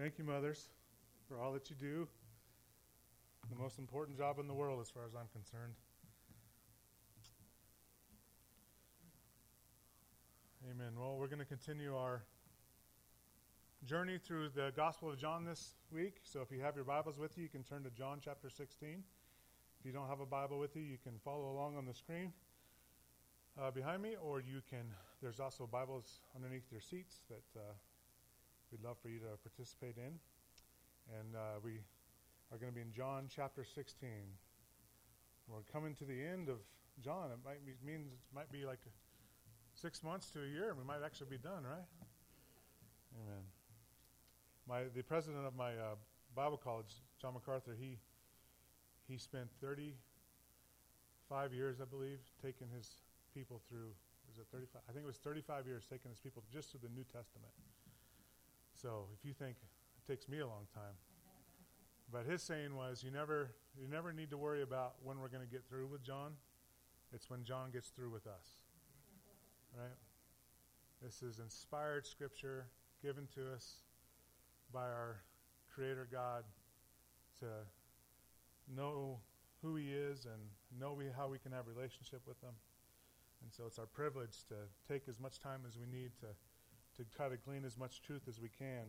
Thank you, mothers, for all that you do. The most important job in the world, as far as I'm concerned. Amen. Well, we're going to continue our journey through the Gospel of John this week. So if you have your Bibles with you, you can turn to John chapter 16. If you don't have a Bible with you, you can follow along on the screen uh, behind me, or you can, there's also Bibles underneath your seats that uh, we'd love for you to participate in. And uh, we are going to be in John chapter 16. We're coming to the end of John. It might be, means it might be like six months to a year, and we might actually be done, right? Amen. My the president of my uh, Bible college, John MacArthur, he he spent 35 years, I believe, taking his people through. Was it 35? I think it was 35 years taking his people just through the New Testament. So if you think it takes me a long time, but his saying was, you never you never need to worry about when we're going to get through with John. It's when John gets through with us. Right? This is inspired scripture given to us by our Creator God to know who He is and know we, how we can have relationship with Him. And so it's our privilege to take as much time as we need to, to try to glean as much truth as we can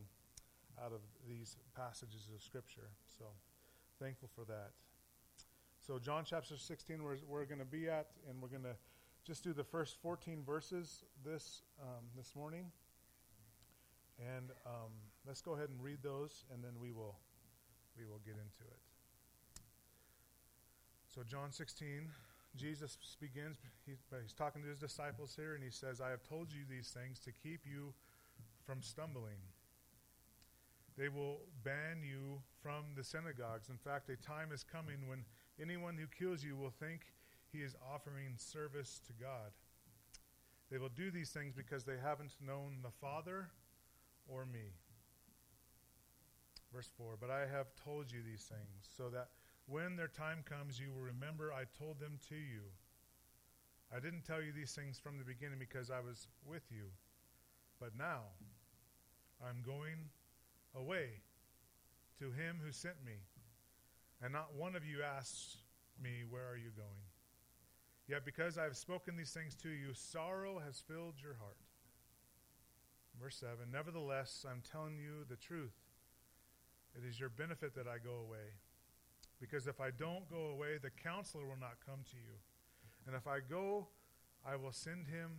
out of these passages of Scripture. So thankful for that. So John chapter 16, we're, we're going to be at, and we're going to just do the first 14 verses this um, this morning. And um, let's go ahead and read those, and then we will we will get into it. So John 16, Jesus begins. He, he's talking to his disciples here, and he says, "I have told you these things to keep you from stumbling." They will ban you from the synagogues. In fact, a time is coming when anyone who kills you will think he is offering service to God. They will do these things because they haven't known the Father or me. Verse 4 But I have told you these things, so that when their time comes, you will remember I told them to you. I didn't tell you these things from the beginning because I was with you. But now I'm going away to him who sent me. And not one of you asks me, Where are you going? Yet because I have spoken these things to you, sorrow has filled your heart. Verse 7 Nevertheless, I'm telling you the truth. It is your benefit that I go away. Because if I don't go away, the counselor will not come to you. And if I go, I will send him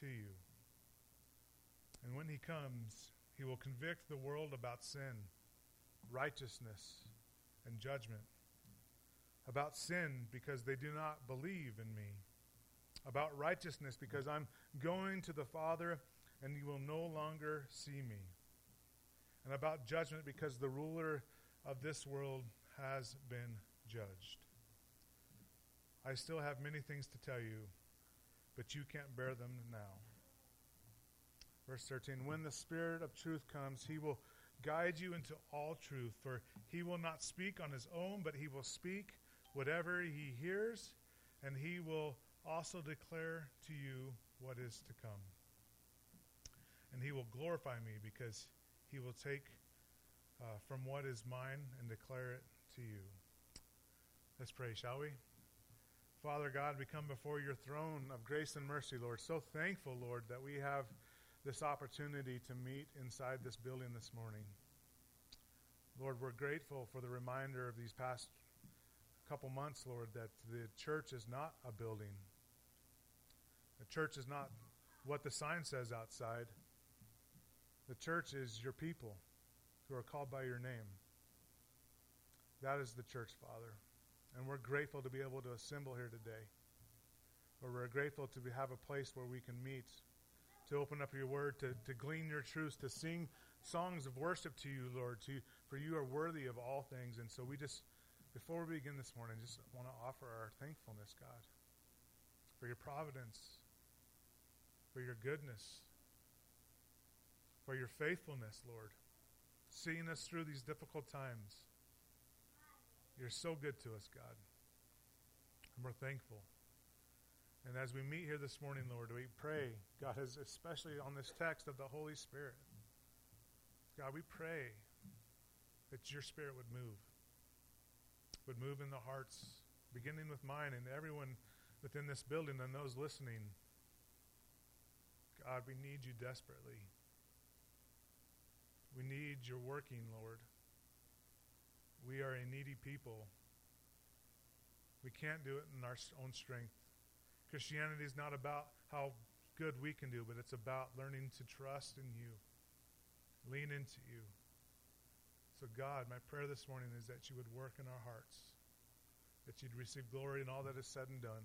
to you. And when he comes, he will convict the world about sin, righteousness, and judgment about sin because they do not believe in me, about righteousness because I'm going to the Father and you will no longer see me, and about judgment because the ruler of this world has been judged. I still have many things to tell you, but you can't bear them now. Verse 13 When the Spirit of truth comes, he will guide you into all truth, for he will not speak on his own, but he will speak whatever he hears, and he will also declare to you what is to come. And he will glorify me because he will take uh, from what is mine and declare it to you. Let's pray, shall we? Father God, we come before your throne of grace and mercy, Lord. So thankful, Lord, that we have this opportunity to meet inside this building this morning. Lord, we're grateful for the reminder of these past couple months, Lord, that the church is not a building. The church is not what the sign says outside. The church is your people who are called by your name. That is the church, Father. And we're grateful to be able to assemble here today. Lord, we're grateful to have a place where we can meet, to open up your word, to, to glean your truths, to sing songs of worship to you, Lord, to, for you are worthy of all things. And so we just before we begin this morning, just want to offer our thankfulness, God, for your providence, for your goodness, for your faithfulness, Lord, seeing us through these difficult times. You're so good to us, God. And we're thankful. And as we meet here this morning, Lord, we pray, God, especially on this text of the Holy Spirit. God, we pray that your spirit would move, would move in the hearts, beginning with mine and everyone within this building and those listening. God, we need you desperately. We need your working, Lord. We are a needy people. We can't do it in our own strength. Christianity is not about how good we can do, but it's about learning to trust in you, lean into you. So, God, my prayer this morning is that you would work in our hearts, that you'd receive glory in all that is said and done.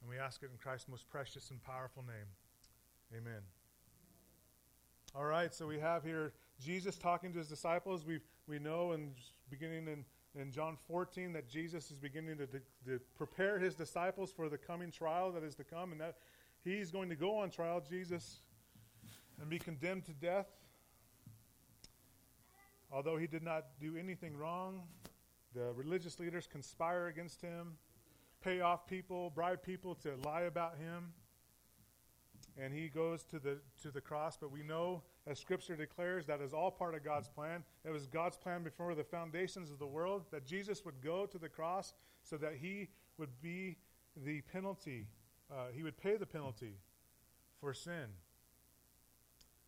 And we ask it in Christ's most precious and powerful name. Amen. All right, so we have here Jesus talking to his disciples. We we know in beginning in, in John 14 that Jesus is beginning to, to, to prepare his disciples for the coming trial that is to come, and that he's going to go on trial, Jesus, and be condemned to death. Although he did not do anything wrong, the religious leaders conspire against him, pay off people, bribe people to lie about him and he goes to the to the cross. But we know as scripture declares that is all part of god's plan. It was god's plan before the foundations of the world that jesus would go to the cross so that he would be the penalty uh, he would pay the penalty for sin.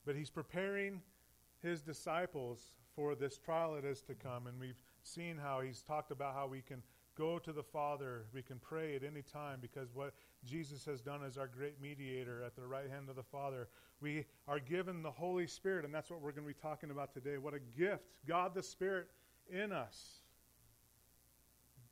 But he's preparing his disciples for this trial that is to come. And we've seen how he's talked about how we can go to the Father. We can pray at any time because what Jesus has done as our great mediator at the right hand of the Father. We are given the Holy Spirit, and that's what we're going to be talking about today. What a gift, God the Spirit in us.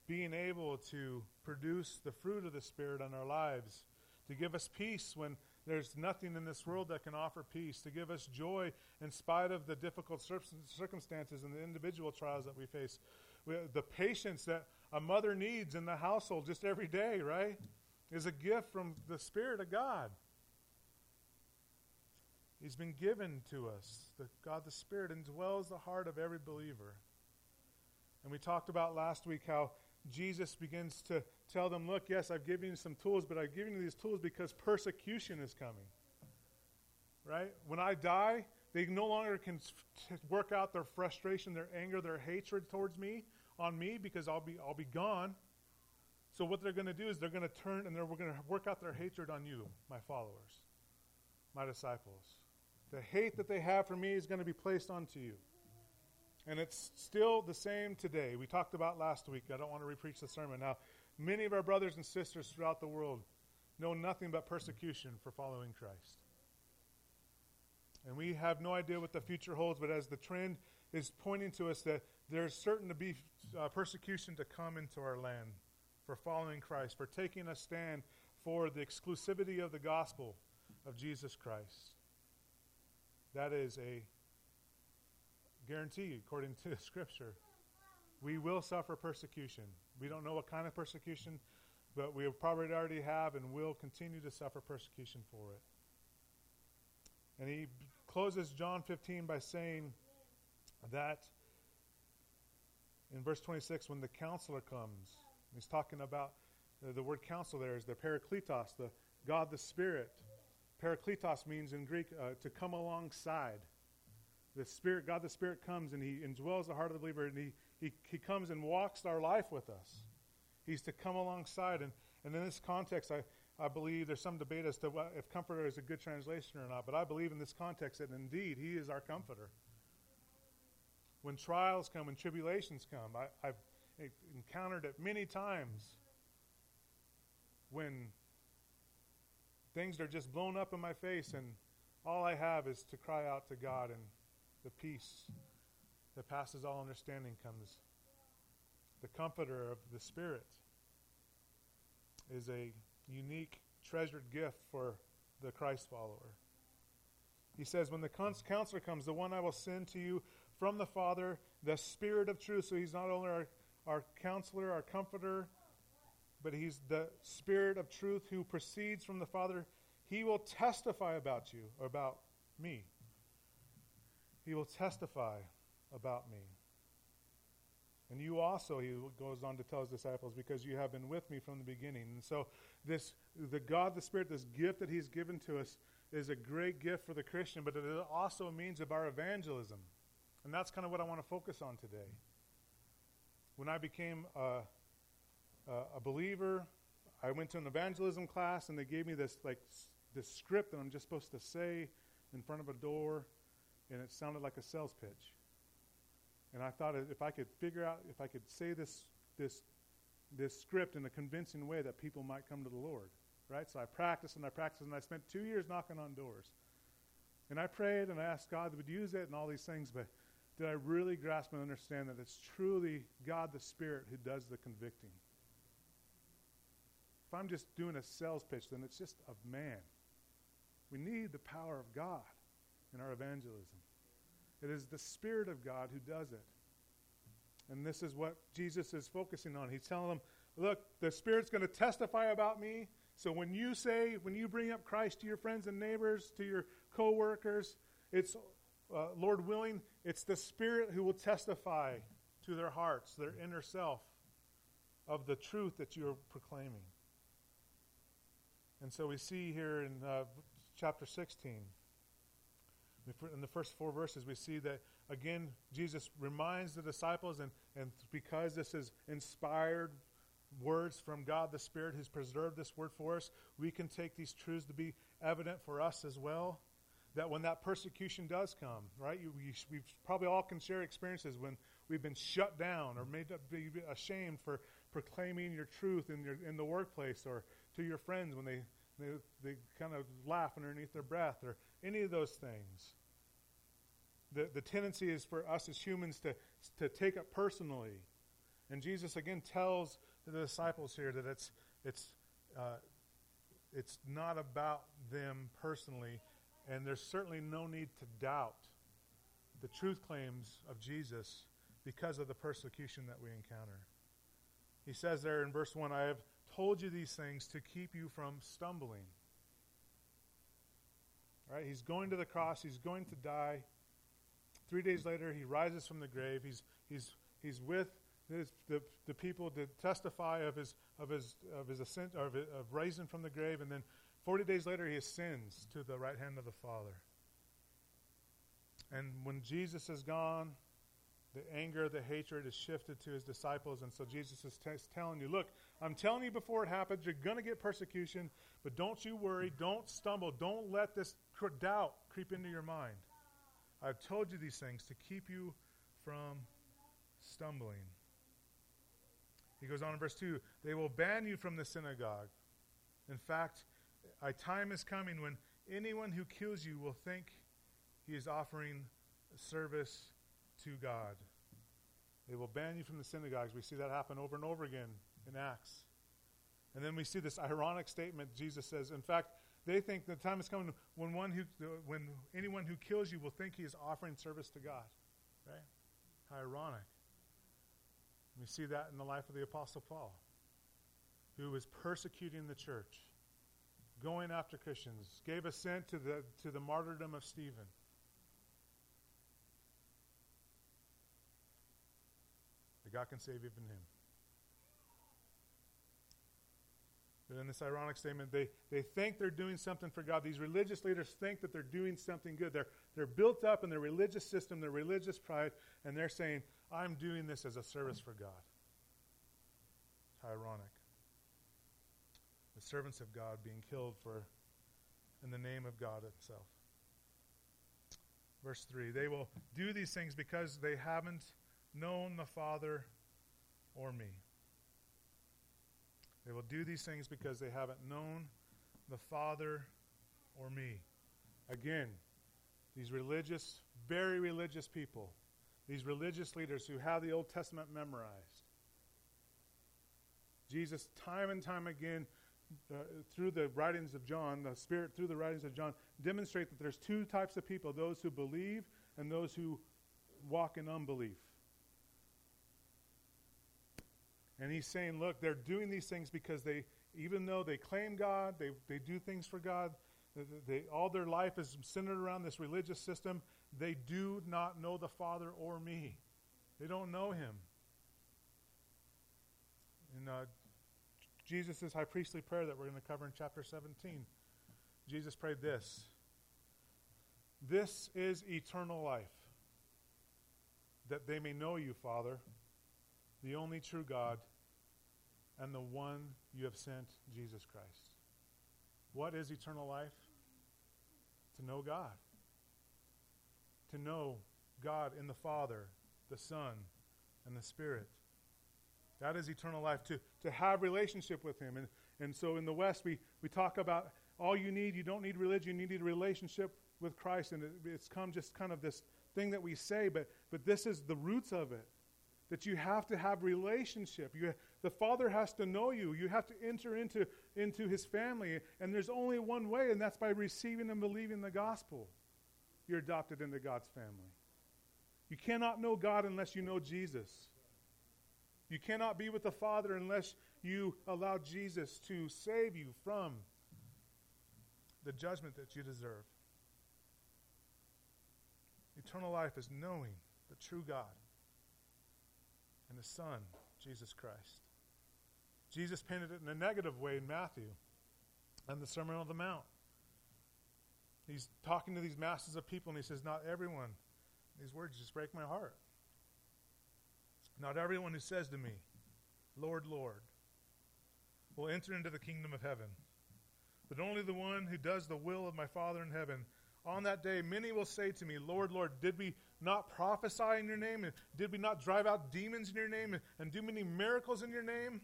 Being able to produce the fruit of the Spirit in our lives, to give us peace when there's nothing in this world that can offer peace, to give us joy in spite of the difficult circumstances and the individual trials that we face. We, the patience that a mother needs in the household just every day, right? Is a gift from the Spirit of God. He's been given to us. The God the Spirit indwells the heart of every believer. And we talked about last week how Jesus begins to tell them, Look, yes, I've given you some tools, but I've given you these tools because persecution is coming. Right? When I die, they no longer can work out their frustration, their anger, their hatred towards me on me because I'll be I'll be gone. So what they're going to do is they're going to turn and they're going to work out their hatred on you, my followers, my disciples. The hate that they have for me is going to be placed onto you. And it's still the same today. We talked about last week. I don't want to repreach the sermon. Now, many of our brothers and sisters throughout the world know nothing but persecution for following Christ. And we have no idea what the future holds, but as the trend is pointing to us that there's certain to be uh, persecution to come into our land for following Christ, for taking a stand for the exclusivity of the gospel of Jesus Christ. That is a guarantee according to Scripture. We will suffer persecution. We don't know what kind of persecution, but we probably already have and will continue to suffer persecution for it. And he closes John 15 by saying that in verse 26 when the counselor comes. He's talking about uh, the word counsel there is the parakletos, the God the Spirit. Parakletos means in Greek uh, to come alongside. The Spirit, God the Spirit comes and He indwells the heart of the believer and He, he, he comes and walks our life with us. He's to come alongside. And, and in this context, I, I believe there's some debate as to what, if comforter is a good translation or not, but I believe in this context that indeed He is our comforter when trials come, when tribulations come. I, have encountered it many times when things are just blown up in my face, and all I have is to cry out to God, and the peace that passes all understanding comes. The comforter of the Spirit is a unique, treasured gift for the Christ follower. He says, When the counselor comes, the one I will send to you from the Father, the Spirit of truth. So he's not only our, our counselor, our comforter, but he's the Spirit of truth who proceeds from the Father. He will testify about you, about me. He will testify about me. And you also, he goes on to tell his disciples, because you have been with me from the beginning. And so, this, the God, the Spirit, this gift that he's given to us is a great gift for the Christian, but it also means of our evangelism. And that's kind of what I want to focus on today. When I became a, a, believer, I went to an evangelism class, and they gave me this like this script that I'm just supposed to say in front of a door, and it sounded like a sales pitch. And I thought if I could figure out, if I could say this, this, this script in a convincing way, that people might come to the Lord, right? So I practiced and I practiced, and I spent two years knocking on doors. And I prayed and I asked God would use it and all these things, but did I really grasp and understand that it's truly God the Spirit who does the convicting? If I'm just doing a sales pitch, then it's just of man. We need the power of God in our evangelism. It is the Spirit of God who does it. And this is what Jesus is focusing on. He's telling them, look, the Spirit's going to testify about me. So when you say, when you bring up Christ to your friends and neighbors, to your co-workers, it's, uh, Lord willing, it's the Spirit who will testify to their hearts, their inner self, of the truth that you're proclaiming. And so we see here in uh, chapter 16, in the first four verses, we see that again, Jesus reminds the disciples, and, and because this is inspired words from God the Spirit who's preserved this word for us, we can take these truths to be evident for us as well. That when that persecution does come, right, you, we, we probably all can share experiences when we've been shut down or made to be ashamed for proclaiming your truth in, your, in the workplace or to your friends when they, they, they kind of laugh underneath their breath or any of those things the, the tendency is for us as humans to, to take it personally. And Jesus again tells the disciples here that it's, it's, uh, it's not about them personally, and there's certainly no need to doubt the truth claims of Jesus because of the persecution that we encounter. He says there in verse 1 I have told you these things to keep you from stumbling. Right? He's going to the cross, he's going to die. Three days later, he rises from the grave. He's, he's, he's with his, the, the people to testify of his, of his, of his ascent, of, of rising from the grave. And then 40 days later, he ascends to the right hand of the Father. And when Jesus is gone, the anger, the hatred is shifted to his disciples. And so Jesus is t- telling you, look, I'm telling you before it happens, you're going to get persecution, but don't you worry. Don't stumble. Don't let this doubt creep into your mind. I've told you these things to keep you from stumbling. He goes on in verse 2 They will ban you from the synagogue. In fact, a time is coming when anyone who kills you will think he is offering service to God. They will ban you from the synagogues. We see that happen over and over again in Acts. And then we see this ironic statement Jesus says, in fact, they think the time is coming when one who, when anyone who kills you will think he is offering service to God. Right? How ironic. We see that in the life of the Apostle Paul, who was persecuting the church, going after Christians, gave assent to the, to the martyrdom of Stephen. That God can save even him. But in this ironic statement, they, they think they're doing something for God. These religious leaders think that they're doing something good. They're, they're built up in their religious system, their religious pride, and they're saying, I'm doing this as a service for God. Ironic. The servants of God being killed for in the name of God itself. Verse 3 They will do these things because they haven't known the Father or me. They will do these things because they haven't known the Father or me. Again, these religious, very religious people, these religious leaders who have the Old Testament memorized. Jesus, time and time again, uh, through the writings of John, the Spirit through the writings of John, demonstrate that there's two types of people those who believe and those who walk in unbelief. And he's saying, look, they're doing these things because they, even though they claim God, they, they do things for God, they, all their life is centered around this religious system, they do not know the Father or me. They don't know him. In uh, Jesus' high priestly prayer that we're going to cover in chapter 17, Jesus prayed this This is eternal life, that they may know you, Father, the only true God, and the one you have sent, Jesus Christ. What is eternal life? To know God. To know God in the Father, the Son, and the Spirit. That is eternal life, to, to have relationship with Him. And, and so in the West, we, we talk about all you need, you don't need religion, you need a relationship with Christ. And it, it's come just kind of this thing that we say, but, but this is the roots of it. That you have to have relationship. You, the Father has to know you. You have to enter into, into His family. And there's only one way, and that's by receiving and believing the gospel. You're adopted into God's family. You cannot know God unless you know Jesus. You cannot be with the Father unless you allow Jesus to save you from the judgment that you deserve. Eternal life is knowing the true God and the Son, Jesus Christ. Jesus painted it in a negative way in Matthew and the Sermon on the Mount. He's talking to these masses of people, and he says, Not everyone, these words just break my heart. Not everyone who says to me, Lord, Lord, will enter into the kingdom of heaven, but only the one who does the will of my Father in heaven. On that day, many will say to me, Lord, Lord, did we not prophesy in your name? And did we not drive out demons in your name and, and do many miracles in your name?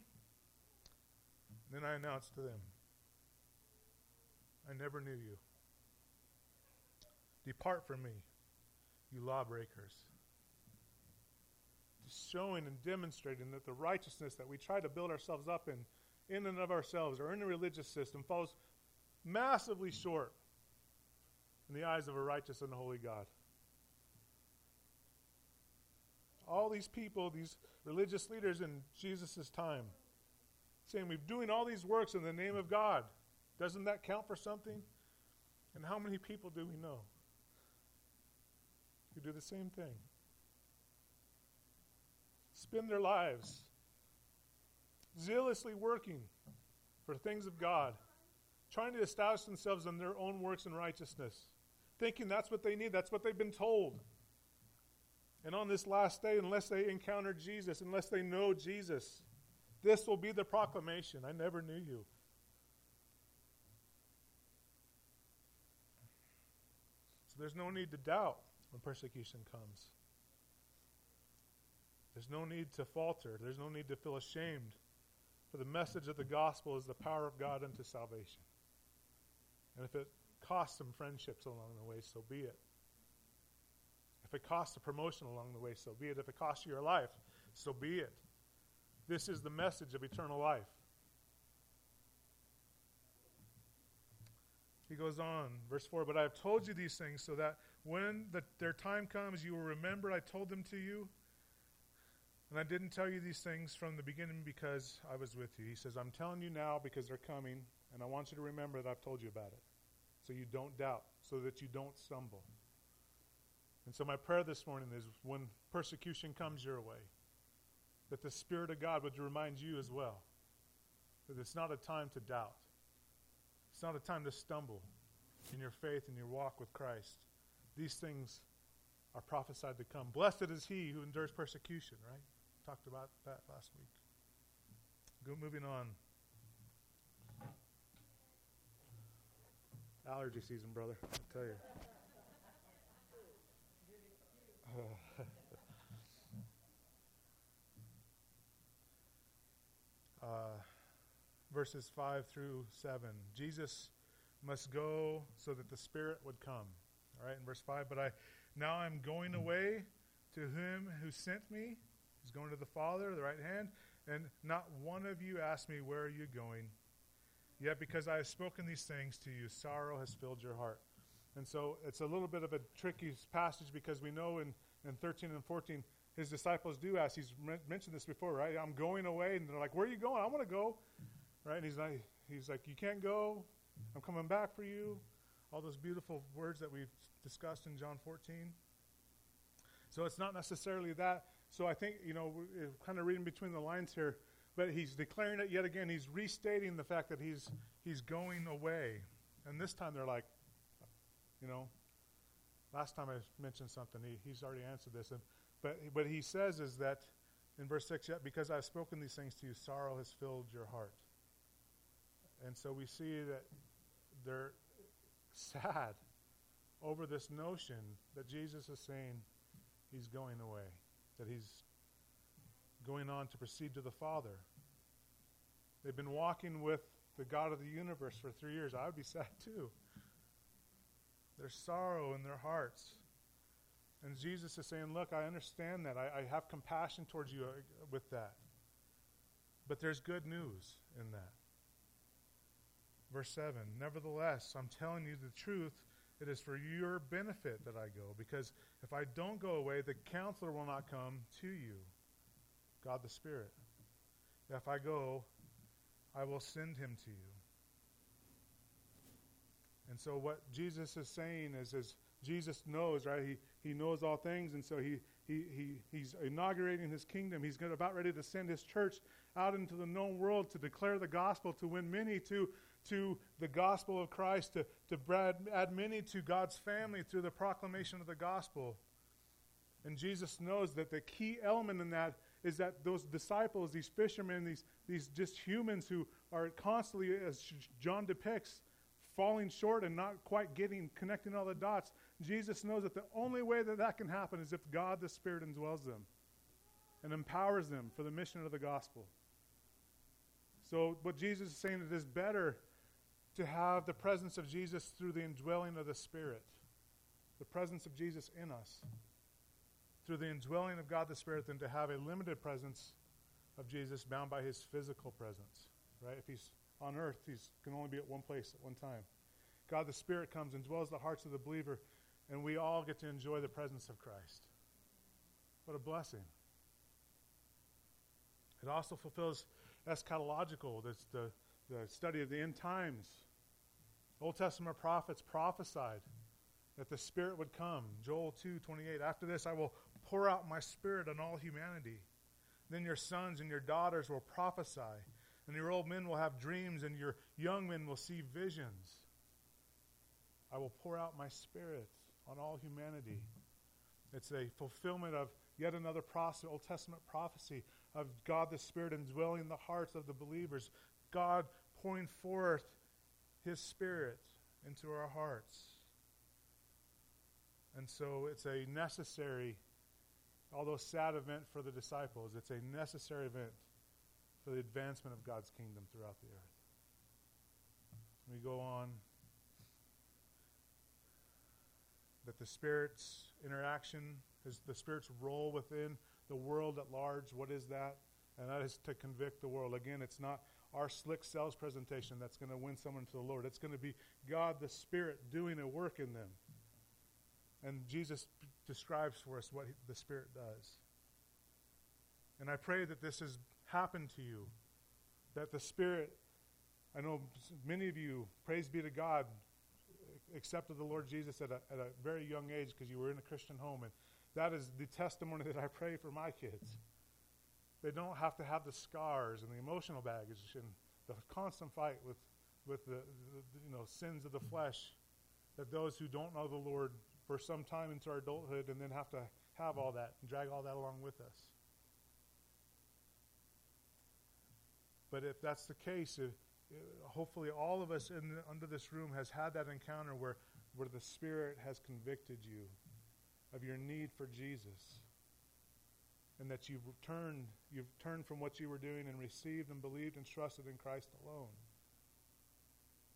Then I announced to them, I never knew you. Depart from me, you lawbreakers. Showing and demonstrating that the righteousness that we try to build ourselves up in, in and of ourselves, or in the religious system, falls massively short in the eyes of a righteous and holy God. All these people, these religious leaders in Jesus' time, saying we're doing all these works in the name of God. Doesn't that count for something? And how many people do we know who do the same thing? Spend their lives zealously working for things of God, trying to establish themselves in their own works and righteousness thinking that's what they need, that's what they've been told. And on this last day, unless they encounter Jesus, unless they know Jesus, this will be the proclamation I never knew you. So there's no need to doubt when persecution comes. There's no need to falter. There's no need to feel ashamed. For the message of the gospel is the power of God unto salvation. And if it costs some friendships along the way, so be it. If it costs a promotion along the way, so be it. If it costs you your life, so be it. This is the message of eternal life. He goes on, verse 4 But I have told you these things so that when the, their time comes, you will remember I told them to you. And I didn't tell you these things from the beginning because I was with you. He says, I'm telling you now because they're coming, and I want you to remember that I've told you about it so you don't doubt, so that you don't stumble. And so, my prayer this morning is when persecution comes your way, that the Spirit of God would remind you as well that it's not a time to doubt. It's not a time to stumble in your faith and your walk with Christ. These things are prophesied to come. Blessed is he who endures persecution, right? Talked about that last week. Go moving on. Allergy season, brother. I tell you. uh, verses 5 through 7. Jesus must go so that the Spirit would come. All right, in verse 5, but I now I'm going away to him who sent me. He's going to the Father, the right hand, and not one of you asked me, Where are you going? Yet because I have spoken these things to you, sorrow has filled your heart. And so it's a little bit of a tricky passage because we know in, in 13 and 14, his disciples do ask. He's mentioned this before, right? I'm going away. And they're like, Where are you going? I want to go. Right? And he's like, he's like, You can't go. I'm coming back for you. All those beautiful words that we've discussed in John 14. So it's not necessarily that. So I think, you know, we're kind of reading between the lines here. But he's declaring it yet again. He's restating the fact that he's, he's going away. And this time they're like, you know, last time I mentioned something, he, he's already answered this. And, But what he says is that in verse 6, yet because I've spoken these things to you, sorrow has filled your heart. And so we see that they're sad over this notion that Jesus is saying he's going away, that he's going on to proceed to the Father. They've been walking with the God of the universe for three years. I would be sad too. There's sorrow in their hearts. And Jesus is saying, Look, I understand that. I, I have compassion towards you uh, with that. But there's good news in that. Verse 7 Nevertheless, I'm telling you the truth. It is for your benefit that I go, because if I don't go away, the counselor will not come to you, God the Spirit. If I go, I will send him to you. And so, what Jesus is saying is, is Jesus knows, right? He, he knows all things, and so he, he, he, he's inaugurating his kingdom. He's about ready to send his church out into the known world to declare the gospel, to win many to, to the gospel of Christ, to, to add many to God's family through the proclamation of the gospel. And Jesus knows that the key element in that is that those disciples, these fishermen, these, these just humans who are constantly, as John depicts, falling short and not quite getting, connecting all the dots, Jesus knows that the only way that that can happen is if God the Spirit indwells them and empowers them for the mission of the gospel. So, what Jesus is saying, it is better to have the presence of Jesus through the indwelling of the Spirit, the presence of Jesus in us, through the indwelling of God the Spirit, than to have a limited presence of Jesus bound by his physical presence. Right? If he's on earth, he can only be at one place at one time. God the Spirit comes and dwells the hearts of the believer, and we all get to enjoy the presence of Christ. What a blessing. It also fulfills eschatological, that's the, the study of the end times. Old Testament prophets prophesied that the Spirit would come. Joel 2 28. After this, I will pour out my Spirit on all humanity. Then your sons and your daughters will prophesy and your old men will have dreams, and your young men will see visions. I will pour out my spirit on all humanity. It's a fulfillment of yet another Old Testament prophecy of God the Spirit indwelling the hearts of the believers, God pouring forth His Spirit into our hearts. And so it's a necessary, although sad event for the disciples, it's a necessary event for the advancement of God's kingdom throughout the earth. We go on that the Spirit's interaction, is the Spirit's role within the world at large, what is that? And that is to convict the world. Again, it's not our slick sales presentation that's going to win someone to the Lord. It's going to be God the Spirit doing a work in them. And Jesus p- describes for us what he, the Spirit does. And I pray that this has happened to you. That the Spirit, I know many of you, praise be to God, accepted the Lord Jesus at a, at a very young age because you were in a Christian home. And that is the testimony that I pray for my kids. They don't have to have the scars and the emotional baggage and the constant fight with, with the, the you know, sins of the flesh that those who don't know the Lord for some time into our adulthood and then have to have all that and drag all that along with us. But if that's the case, if, hopefully all of us in the, under this room has had that encounter where, where the Spirit has convicted you of your need for Jesus. And that you've turned, you've turned from what you were doing and received and believed and trusted in Christ alone.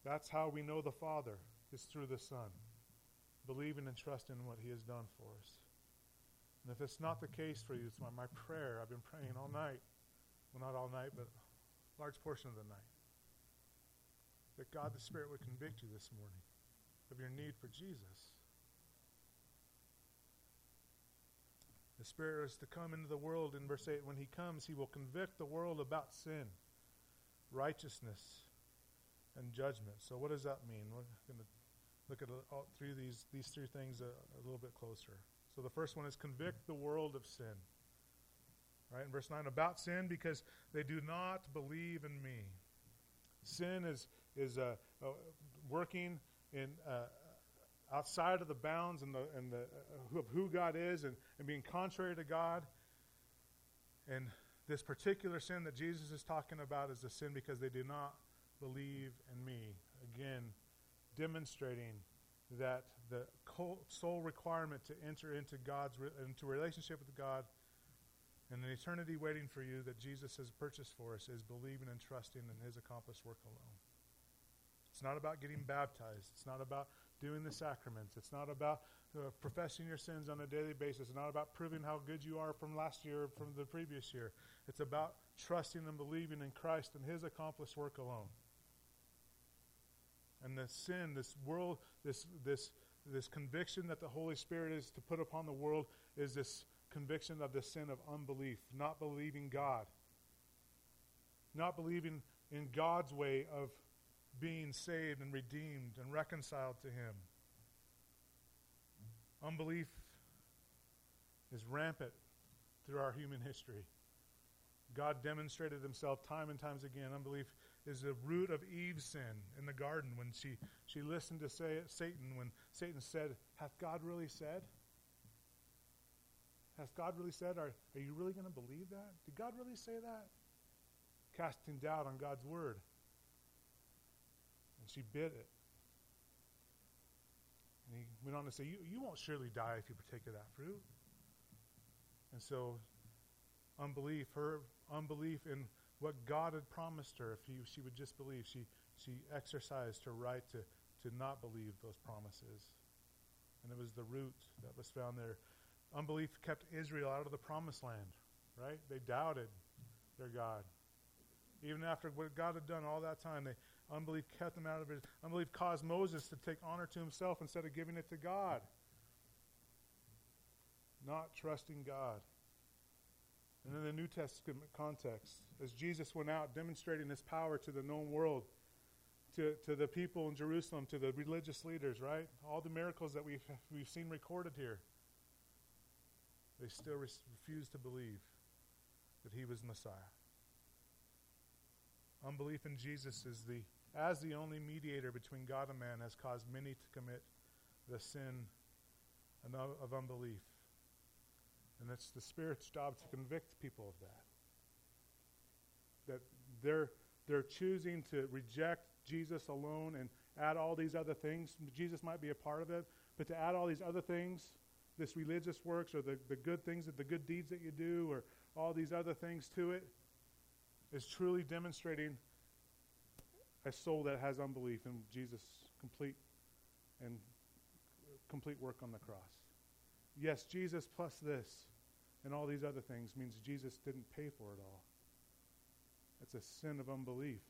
That's how we know the Father, is through the Son, believing and trusting in what He has done for us. And if it's not the case for you, it's my, my prayer. I've been praying all night. Well, not all night, but a large portion of the night. That God the Spirit would convict you this morning of your need for Jesus. The Spirit is to come into the world in verse 8. When He comes, He will convict the world about sin, righteousness, and judgment. So, what does that mean? We're going to look at all three of these, these three things a, a little bit closer. So, the first one is convict the world of sin. Right in verse 9, about sin because they do not believe in me. Sin is, is uh, uh, working in uh, outside of the bounds and, the, and the, uh, of who God is and, and being contrary to God. And this particular sin that Jesus is talking about is the sin because they do not believe in me. Again, demonstrating that the sole requirement to enter into God's into relationship with God and an eternity waiting for you that Jesus has purchased for us is believing and trusting in his accomplished work alone. It's not about getting baptized. It's not about doing the sacraments. It's not about uh, professing your sins on a daily basis. It's not about proving how good you are from last year or from the previous year. It's about trusting and believing in Christ and his accomplished work alone. And the sin, this world, this this this conviction that the Holy Spirit is to put upon the world is this conviction of the sin of unbelief, not believing God, not believing in God's way of being saved and redeemed and reconciled to Him. Unbelief is rampant through our human history. God demonstrated himself time and times again. Unbelief is the root of Eve's sin in the garden when she, she listened to say, Satan, when Satan said, Hath God really said? Has God really said? Are, are you really going to believe that? Did God really say that? Casting doubt on God's word. And she bit it. And he went on to say, You, you won't surely die if you partake of that fruit. And so, unbelief, her unbelief in what God had promised her, if he, she would just believe, she, she exercised her right to, to not believe those promises. And it was the root that was found there. Unbelief kept Israel out of the promised land, right? They doubted their God. Even after what God had done all that time, they, unbelief kept them out of it. Unbelief caused Moses to take honor to himself instead of giving it to God. Not trusting God. And in the New Testament context, as Jesus went out demonstrating his power to the known world, to, to the people in Jerusalem, to the religious leaders, right? All the miracles that we've, we've seen recorded here, they still refused to believe that he was Messiah. Unbelief in Jesus is the as the only mediator between God and man has caused many to commit the sin of unbelief. And it's the Spirit's job to convict people of that. That they're, they're choosing to reject Jesus alone and add all these other things. Jesus might be a part of it, but to add all these other things, this religious works or the, the good things, the good deeds that you do, or all these other things to it, is truly demonstrating a soul that has unbelief in Jesus' complete and complete work on the cross. Yes, Jesus plus this and all these other things means Jesus didn't pay for it all. It's a sin of unbelief.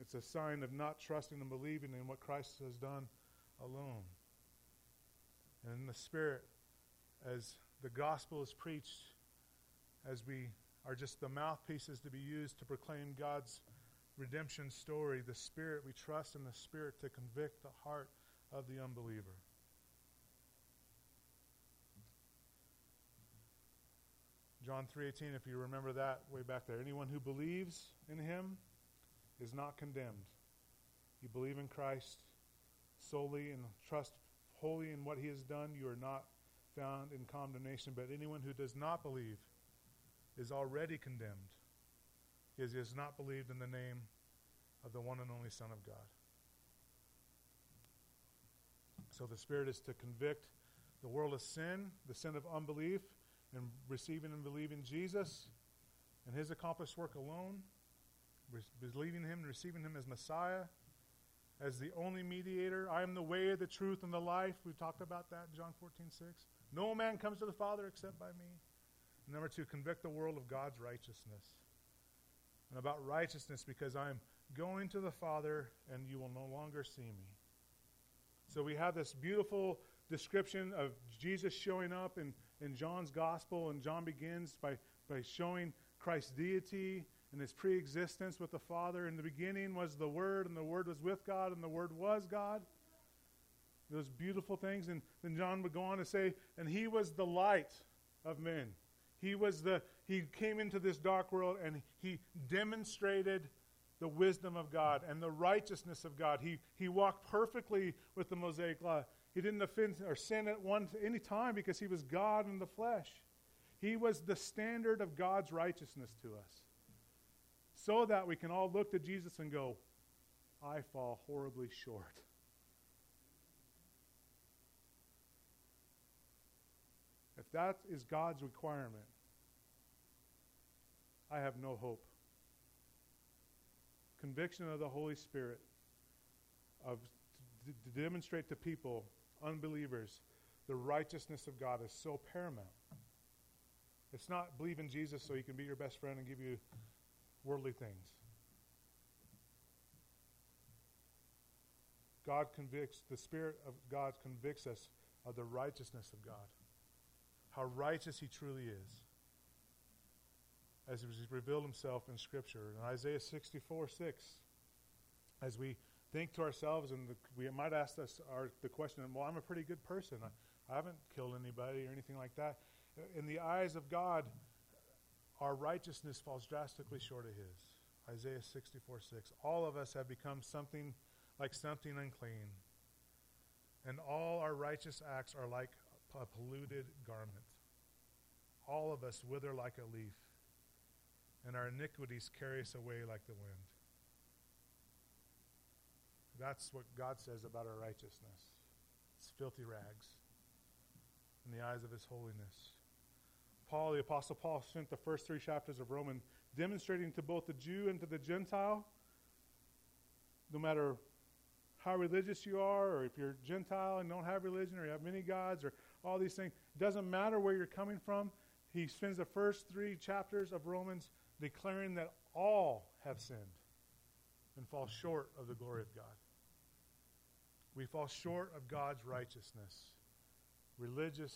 It's a sign of not trusting and believing in what Christ has done alone. And in the Spirit, as the gospel is preached, as we are just the mouthpieces to be used to proclaim God's redemption story, the Spirit, we trust in the Spirit to convict the heart of the unbeliever. John 3:18 if you remember that way back there anyone who believes in him is not condemned. You believe in Christ solely and trust wholly in what he has done, you are not found in condemnation, but anyone who does not believe is already condemned because he has not believed in the name of the one and only Son of God. So the Spirit is to convict the world of sin, the sin of unbelief, and receiving and believing Jesus and his accomplished work alone, believing him and receiving him as Messiah, as the only mediator. I am the way, the truth, and the life. We talked about that in John 14, 6. No man comes to the Father except by me. Number two, convict the world of God's righteousness. And about righteousness because I am going to the Father and you will no longer see me. So we have this beautiful description of Jesus showing up in, in John's gospel, and John begins by, by showing Christ's deity and his pre-existence with the Father. In the beginning was the Word, and the Word was with God, and the Word was God. Those beautiful things. And then John would go on to say, and he was the light of men. He was the he came into this dark world and he demonstrated the wisdom of God and the righteousness of God. He, he walked perfectly with the Mosaic law. He didn't offend or sin at one any time because he was God in the flesh. He was the standard of God's righteousness to us. So that we can all look to Jesus and go, I fall horribly short. If that is God's requirement, I have no hope. Conviction of the Holy Spirit of to, to demonstrate to people, unbelievers, the righteousness of God is so paramount. It's not believe in Jesus so he can be your best friend and give you worldly things. God convicts, the Spirit of God convicts us of the righteousness of God, how righteous he truly is as he's revealed himself in Scripture. In Isaiah 64 6, as we think to ourselves, and the, we might ask us our, the question, well, I'm a pretty good person. I, I haven't killed anybody or anything like that. In the eyes of God, our righteousness falls drastically short of his. Isaiah 64 6. All of us have become something like something unclean, and all our righteous acts are like a polluted garment. All of us wither like a leaf and our iniquities carry us away like the wind. That's what God says about our righteousness. It's filthy rags in the eyes of his holiness. Paul, the Apostle Paul, spent the first three chapters of Romans demonstrating to both the Jew and to the Gentile, no matter how religious you are, or if you're Gentile and don't have religion, or you have many gods, or all these things, it doesn't matter where you're coming from. He spends the first three chapters of Romans declaring that all have sinned and fall short of the glory of God. We fall short of God's righteousness. Religious,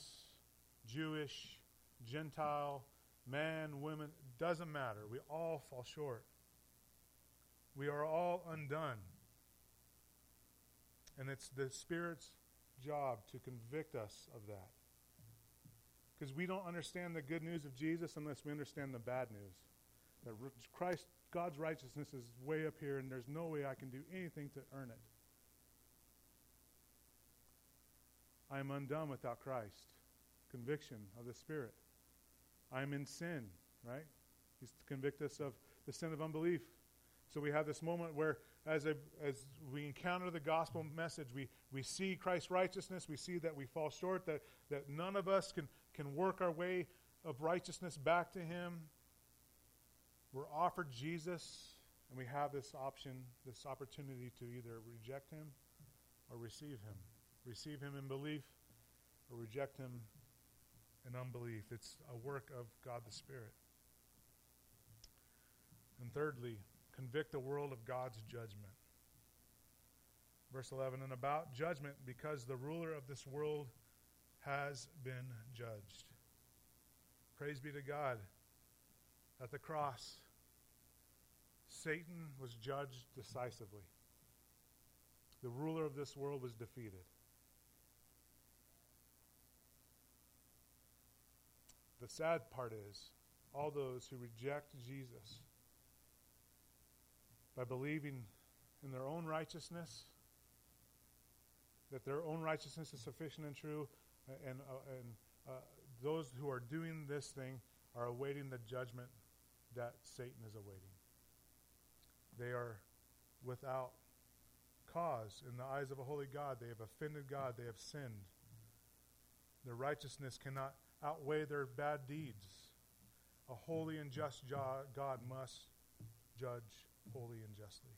Jewish, Gentile, man, women, doesn't matter. We all fall short. We are all undone. And it's the Spirit's job to convict us of that. Because we don't understand the good news of Jesus unless we understand the bad news. That Christ, God's righteousness is way up here, and there's no way I can do anything to earn it. I am undone without Christ. Conviction of the Spirit. I am in sin, right? He's to convict us of the sin of unbelief. So we have this moment where, as, a, as we encounter the gospel message, we, we see Christ's righteousness. We see that we fall short, that, that none of us can, can work our way of righteousness back to Him. We're offered Jesus, and we have this option, this opportunity to either reject him or receive him. Receive him in belief or reject him in unbelief. It's a work of God the Spirit. And thirdly, convict the world of God's judgment. Verse 11, and about judgment, because the ruler of this world has been judged. Praise be to God at the cross, Satan was judged decisively. The ruler of this world was defeated. The sad part is, all those who reject Jesus by believing in their own righteousness, that their own righteousness is sufficient and true, and, uh, and uh, those who are doing this thing are awaiting the judgment that Satan is awaiting. They are without cause in the eyes of a holy God. They have offended God. They have sinned. Their righteousness cannot outweigh their bad deeds. A holy and just God must judge holy and justly.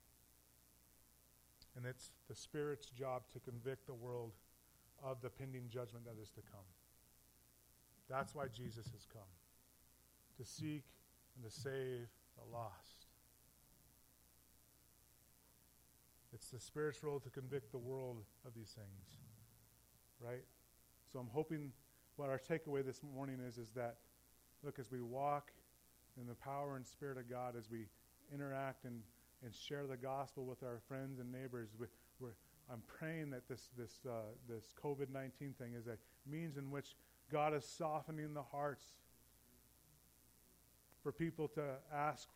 And it's the Spirit's job to convict the world of the pending judgment that is to come. That's why Jesus has come to seek and to save the lost. It's the Spirit's role to convict the world of these things, right? So I'm hoping what our takeaway this morning is is that, look, as we walk in the power and Spirit of God, as we interact and, and share the gospel with our friends and neighbors, we, we're, I'm praying that this, this, uh, this COVID 19 thing is a means in which God is softening the hearts for people to ask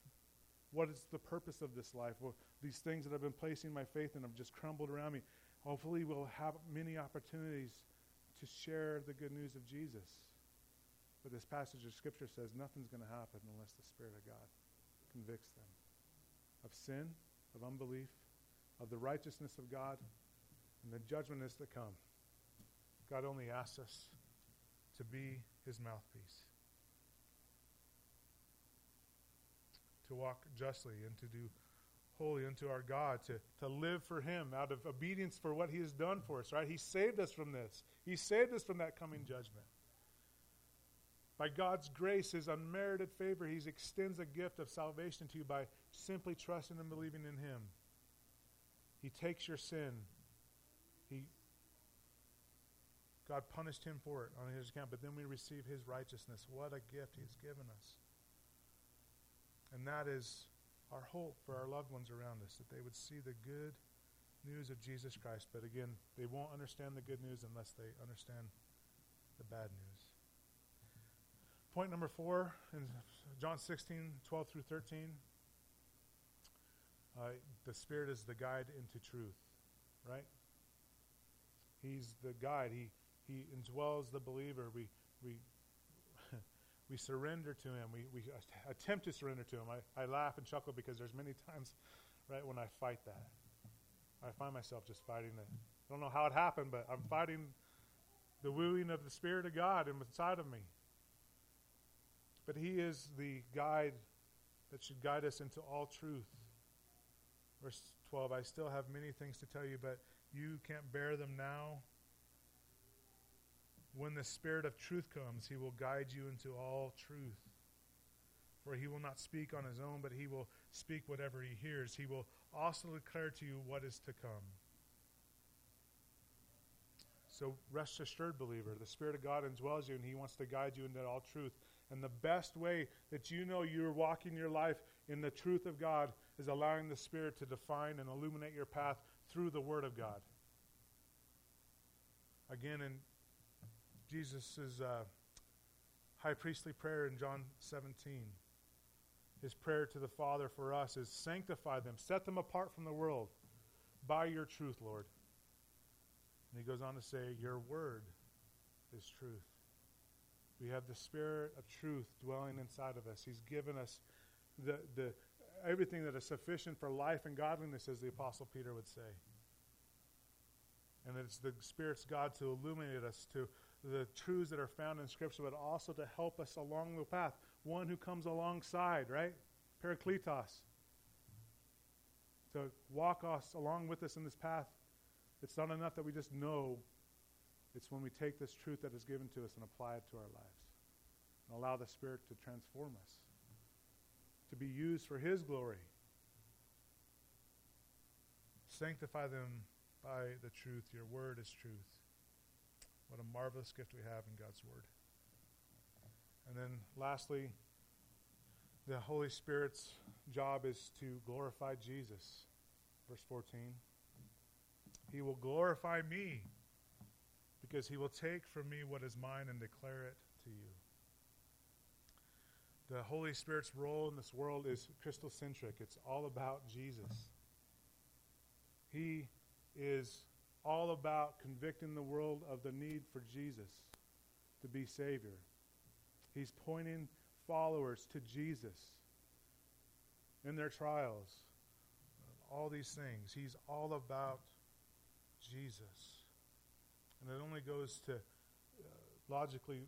what is the purpose of this life? Well, these things that I've been placing my faith in have just crumbled around me. Hopefully, we'll have many opportunities to share the good news of Jesus. But this passage of Scripture says nothing's going to happen unless the Spirit of God convicts them of sin, of unbelief, of the righteousness of God, and the judgment is to come. God only asks us to be his mouthpiece, to walk justly and to do holy unto our God, to, to live for him out of obedience for what he has done for us, right? He saved us from this. He saved us from that coming judgment. By God's grace, his unmerited favor, he extends a gift of salvation to you by simply trusting and believing in him. He takes your sin. He God punished him for it on his account, but then we receive his righteousness. What a gift he's given us. And that is our hope for our loved ones around us, that they would see the good news of Jesus Christ. But again, they won't understand the good news unless they understand the bad news. Point number four in John 16, 12 through 13. Uh, the Spirit is the guide into truth, right? He's the guide. He, he indwells the believer. We, we, we surrender to Him. We, we attempt to surrender to Him. I, I laugh and chuckle because there's many times, right, when I fight that. I find myself just fighting it. I don't know how it happened, but I'm fighting the wooing of the Spirit of God inside of me. But He is the guide that should guide us into all truth. Verse 12 I still have many things to tell you, but you can't bear them now. When the Spirit of truth comes, He will guide you into all truth. For He will not speak on His own, but He will speak whatever He hears. He will also declare to you what is to come. So rest assured, believer, the Spirit of God indwells you and He wants to guide you into all truth. And the best way that you know you're walking your life in the truth of God is allowing the Spirit to define and illuminate your path through the Word of God. Again, in Jesus' uh, high priestly prayer in John 17, his prayer to the Father for us is sanctify them, set them apart from the world by your truth, Lord. And he goes on to say, Your word is truth. We have the spirit of truth dwelling inside of us. He's given us the, the, everything that is sufficient for life and godliness, as the Apostle Peter would say. And it's the Spirit's God to illuminate us to the truths that are found in Scripture, but also to help us along the path. One who comes alongside, right? Parakletos. To walk us along with us in this path. It's not enough that we just know it's when we take this truth that is given to us and apply it to our lives and allow the Spirit to transform us, to be used for His glory. Sanctify them by the truth. Your word is truth. What a marvelous gift we have in God's word. And then lastly, the Holy Spirit's job is to glorify Jesus. Verse 14. He will glorify me because he will take from me what is mine and declare it to you. The Holy Spirit's role in this world is Christocentric. It's all about Jesus. He is all about convicting the world of the need for Jesus to be Savior. He's pointing followers to Jesus in their trials, all these things. He's all about Jesus. And it only goes to uh, logically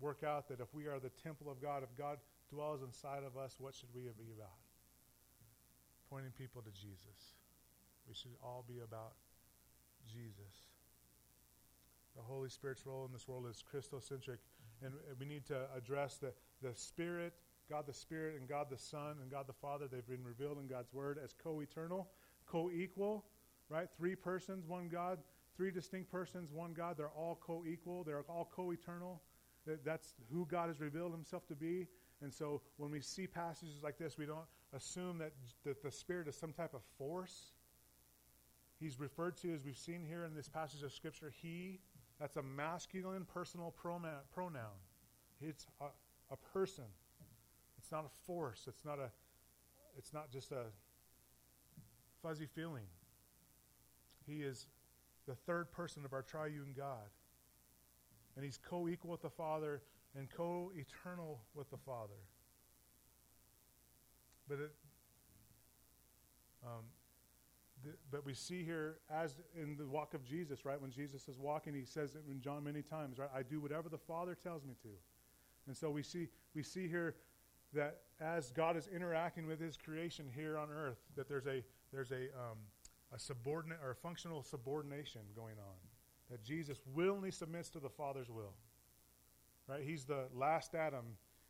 work out that if we are the temple of God, if God dwells inside of us, what should we be about? Pointing people to Jesus. We should all be about Jesus. The Holy Spirit's role in this world is Christocentric, and we need to address the, the Spirit, God the Spirit, and God the Son, and God the Father. They've been revealed in God's Word as co eternal, co equal, right? Three persons, one God three distinct persons, one God. They're all co equal, they're all co eternal. That's who God has revealed himself to be. And so when we see passages like this, we don't assume that, that the Spirit is some type of force. He's referred to, as we've seen here in this passage of Scripture, He. That's a masculine personal pronoun. It's a, a person. It's not a force. It's not a. it's not just a fuzzy feeling. He is the third person of our triune God. And he's co equal with the Father and co eternal with the Father. But it, um, but we see here, as in the walk of Jesus, right? When Jesus is walking, he says it in John many times, right? I do whatever the Father tells me to. And so we see, we see here that as God is interacting with his creation here on earth, that there's a, there's a, um, a subordinate or a functional subordination going on. That Jesus willingly submits to the Father's will. Right? He's the last Adam.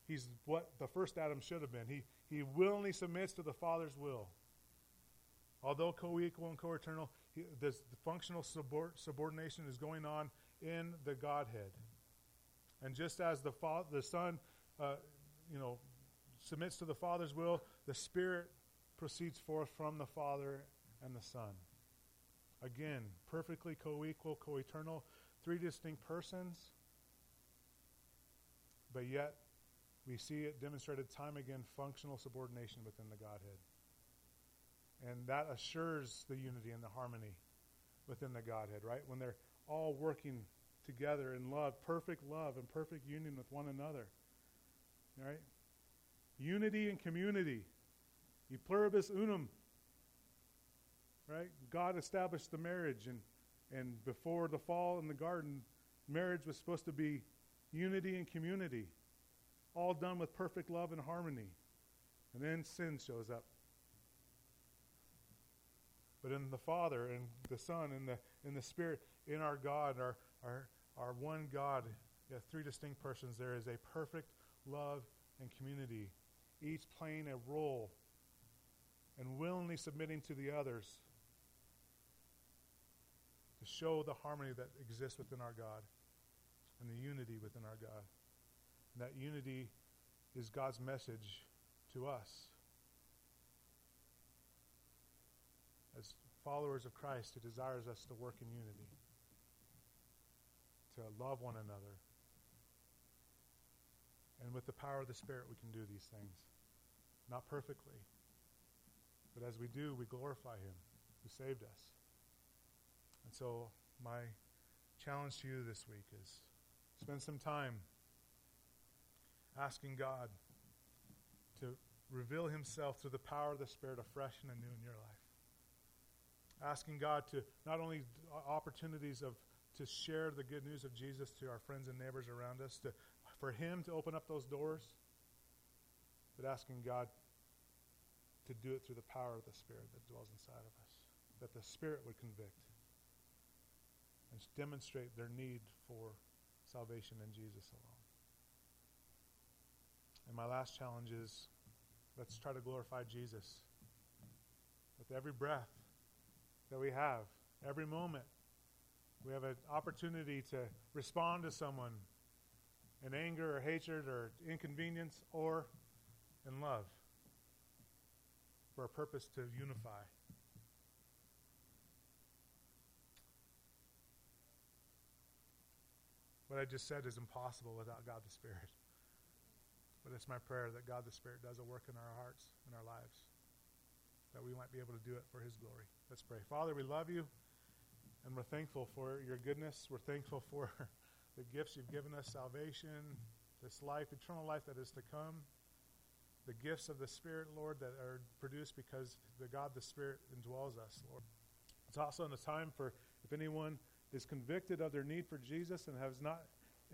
He's what the first Adam should have been. He, he willingly submits to the Father's will. Although co equal and co eternal, this functional subordination is going on in the Godhead. And just as the, fa- the Son, uh, you know, submits to the Father's will, the Spirit proceeds forth from the Father and the Son. Again, perfectly co equal, co eternal, three distinct persons, but yet we see it demonstrated time again functional subordination within the Godhead. And that assures the unity and the harmony within the Godhead, right? When they're all working together in love, perfect love and perfect union with one another. Right? Unity and community. E pluribus unum. Right? God established the marriage and and before the fall in the garden, marriage was supposed to be unity and community. All done with perfect love and harmony. And then sin shows up but in the Father and the Son and the in the Spirit, in our God, our our our one God, yeah, three distinct persons, there is a perfect love and community, each playing a role and willingly submitting to the others to show the harmony that exists within our God and the unity within our God. And that unity is God's message to us. as followers of Christ who desires us to work in unity, to love one another. And with the power of the Spirit, we can do these things. Not perfectly, but as we do, we glorify Him who saved us. And so, my challenge to you this week is spend some time asking God to reveal Himself through the power of the Spirit afresh and anew in your life asking God to not only uh, opportunities of to share the good news of Jesus to our friends and neighbors around us, to, for Him to open up those doors, but asking God to do it through the power of the Spirit that dwells inside of us, that the Spirit would convict and demonstrate their need for salvation in Jesus alone. And my last challenge is let's try to glorify Jesus with every breath that we have every moment. We have an opportunity to respond to someone in anger or hatred or inconvenience or in love for a purpose to unify. What I just said is impossible without God the Spirit. But it's my prayer that God the Spirit does a work in our hearts and our lives that we might be able to do it for His glory. Let's pray. Father, we love you, and we're thankful for your goodness. We're thankful for the gifts you've given us salvation, this life, eternal life that is to come, the gifts of the Spirit, Lord, that are produced because the God, the Spirit, indwells us, Lord. It's also in the time for if anyone is convicted of their need for Jesus and has not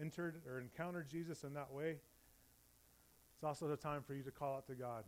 entered or encountered Jesus in that way, it's also the time for you to call out to God